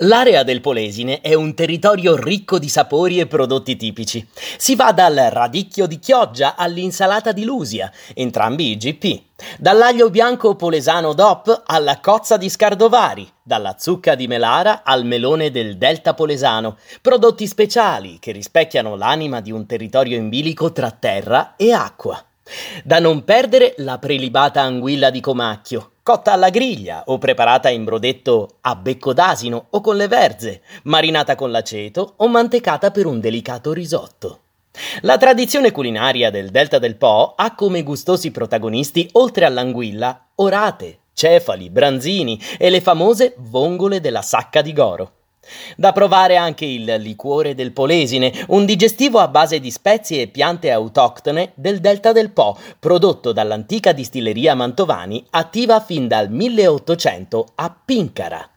L'area del Polesine è un territorio ricco di sapori e prodotti tipici. Si va dal radicchio di Chioggia all'insalata di Lusia, entrambi IGP, dall'aglio bianco polesano DOP alla cozza di Scardovari, dalla zucca di Melara al melone del Delta Polesano, prodotti speciali che rispecchiano l'anima di un territorio in bilico tra terra e acqua. Da non perdere la prelibata anguilla di Comacchio, cotta alla griglia o preparata in brodetto a becco d'asino o con le verze, marinata con l'aceto o mantecata per un delicato risotto. La tradizione culinaria del Delta del Po ha come gustosi protagonisti, oltre all'anguilla, orate, cefali, branzini e le famose vongole della sacca di Goro. Da provare anche il liquore del Polesine, un digestivo a base di spezie e piante autoctone del delta del Po, prodotto dall'antica distilleria Mantovani, attiva fin dal 1800 a Pincara.